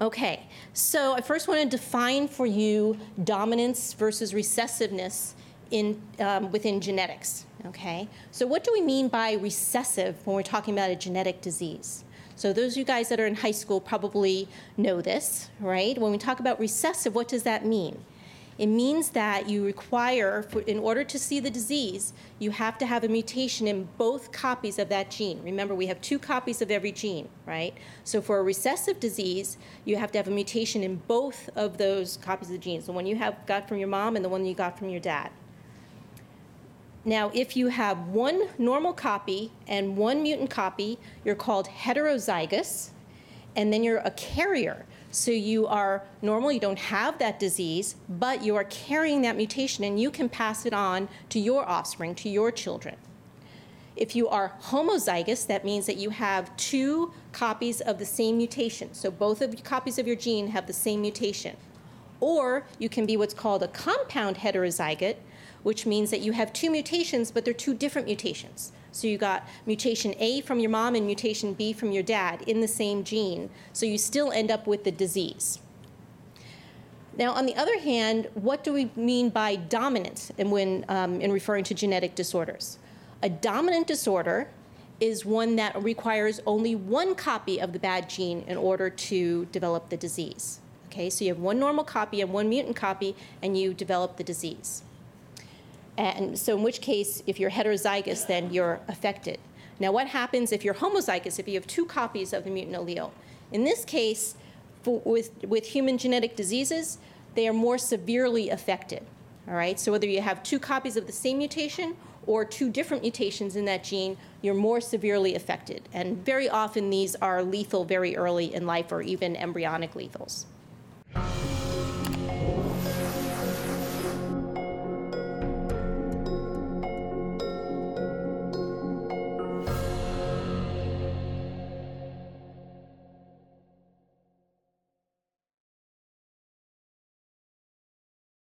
Okay, so I first want to define for you dominance versus recessiveness in, um, within genetics. Okay, so what do we mean by recessive when we're talking about a genetic disease? So those of you guys that are in high school probably know this, right? When we talk about recessive, what does that mean? It means that you require, for, in order to see the disease, you have to have a mutation in both copies of that gene. Remember, we have two copies of every gene, right? So for a recessive disease, you have to have a mutation in both of those copies of the genes, the one you have got from your mom and the one you got from your dad. Now, if you have one normal copy and one mutant copy, you're called heterozygous, and then you're a carrier. So you are normal, you don't have that disease, but you are carrying that mutation and you can pass it on to your offspring, to your children. If you are homozygous, that means that you have two copies of the same mutation. So both of copies of your gene have the same mutation. Or you can be what's called a compound heterozygote, which means that you have two mutations, but they're two different mutations. So you got mutation A from your mom and mutation B from your dad in the same gene. So you still end up with the disease. Now, on the other hand, what do we mean by dominant in, when, um, in referring to genetic disorders? A dominant disorder is one that requires only one copy of the bad gene in order to develop the disease. Okay, so you have one normal copy and one mutant copy, and you develop the disease. And so, in which case, if you're heterozygous, then you're affected. Now, what happens if you're homozygous, if you have two copies of the mutant allele? In this case, for, with, with human genetic diseases, they are more severely affected. All right, so whether you have two copies of the same mutation or two different mutations in that gene, you're more severely affected. And very often these are lethal very early in life or even embryonic lethals.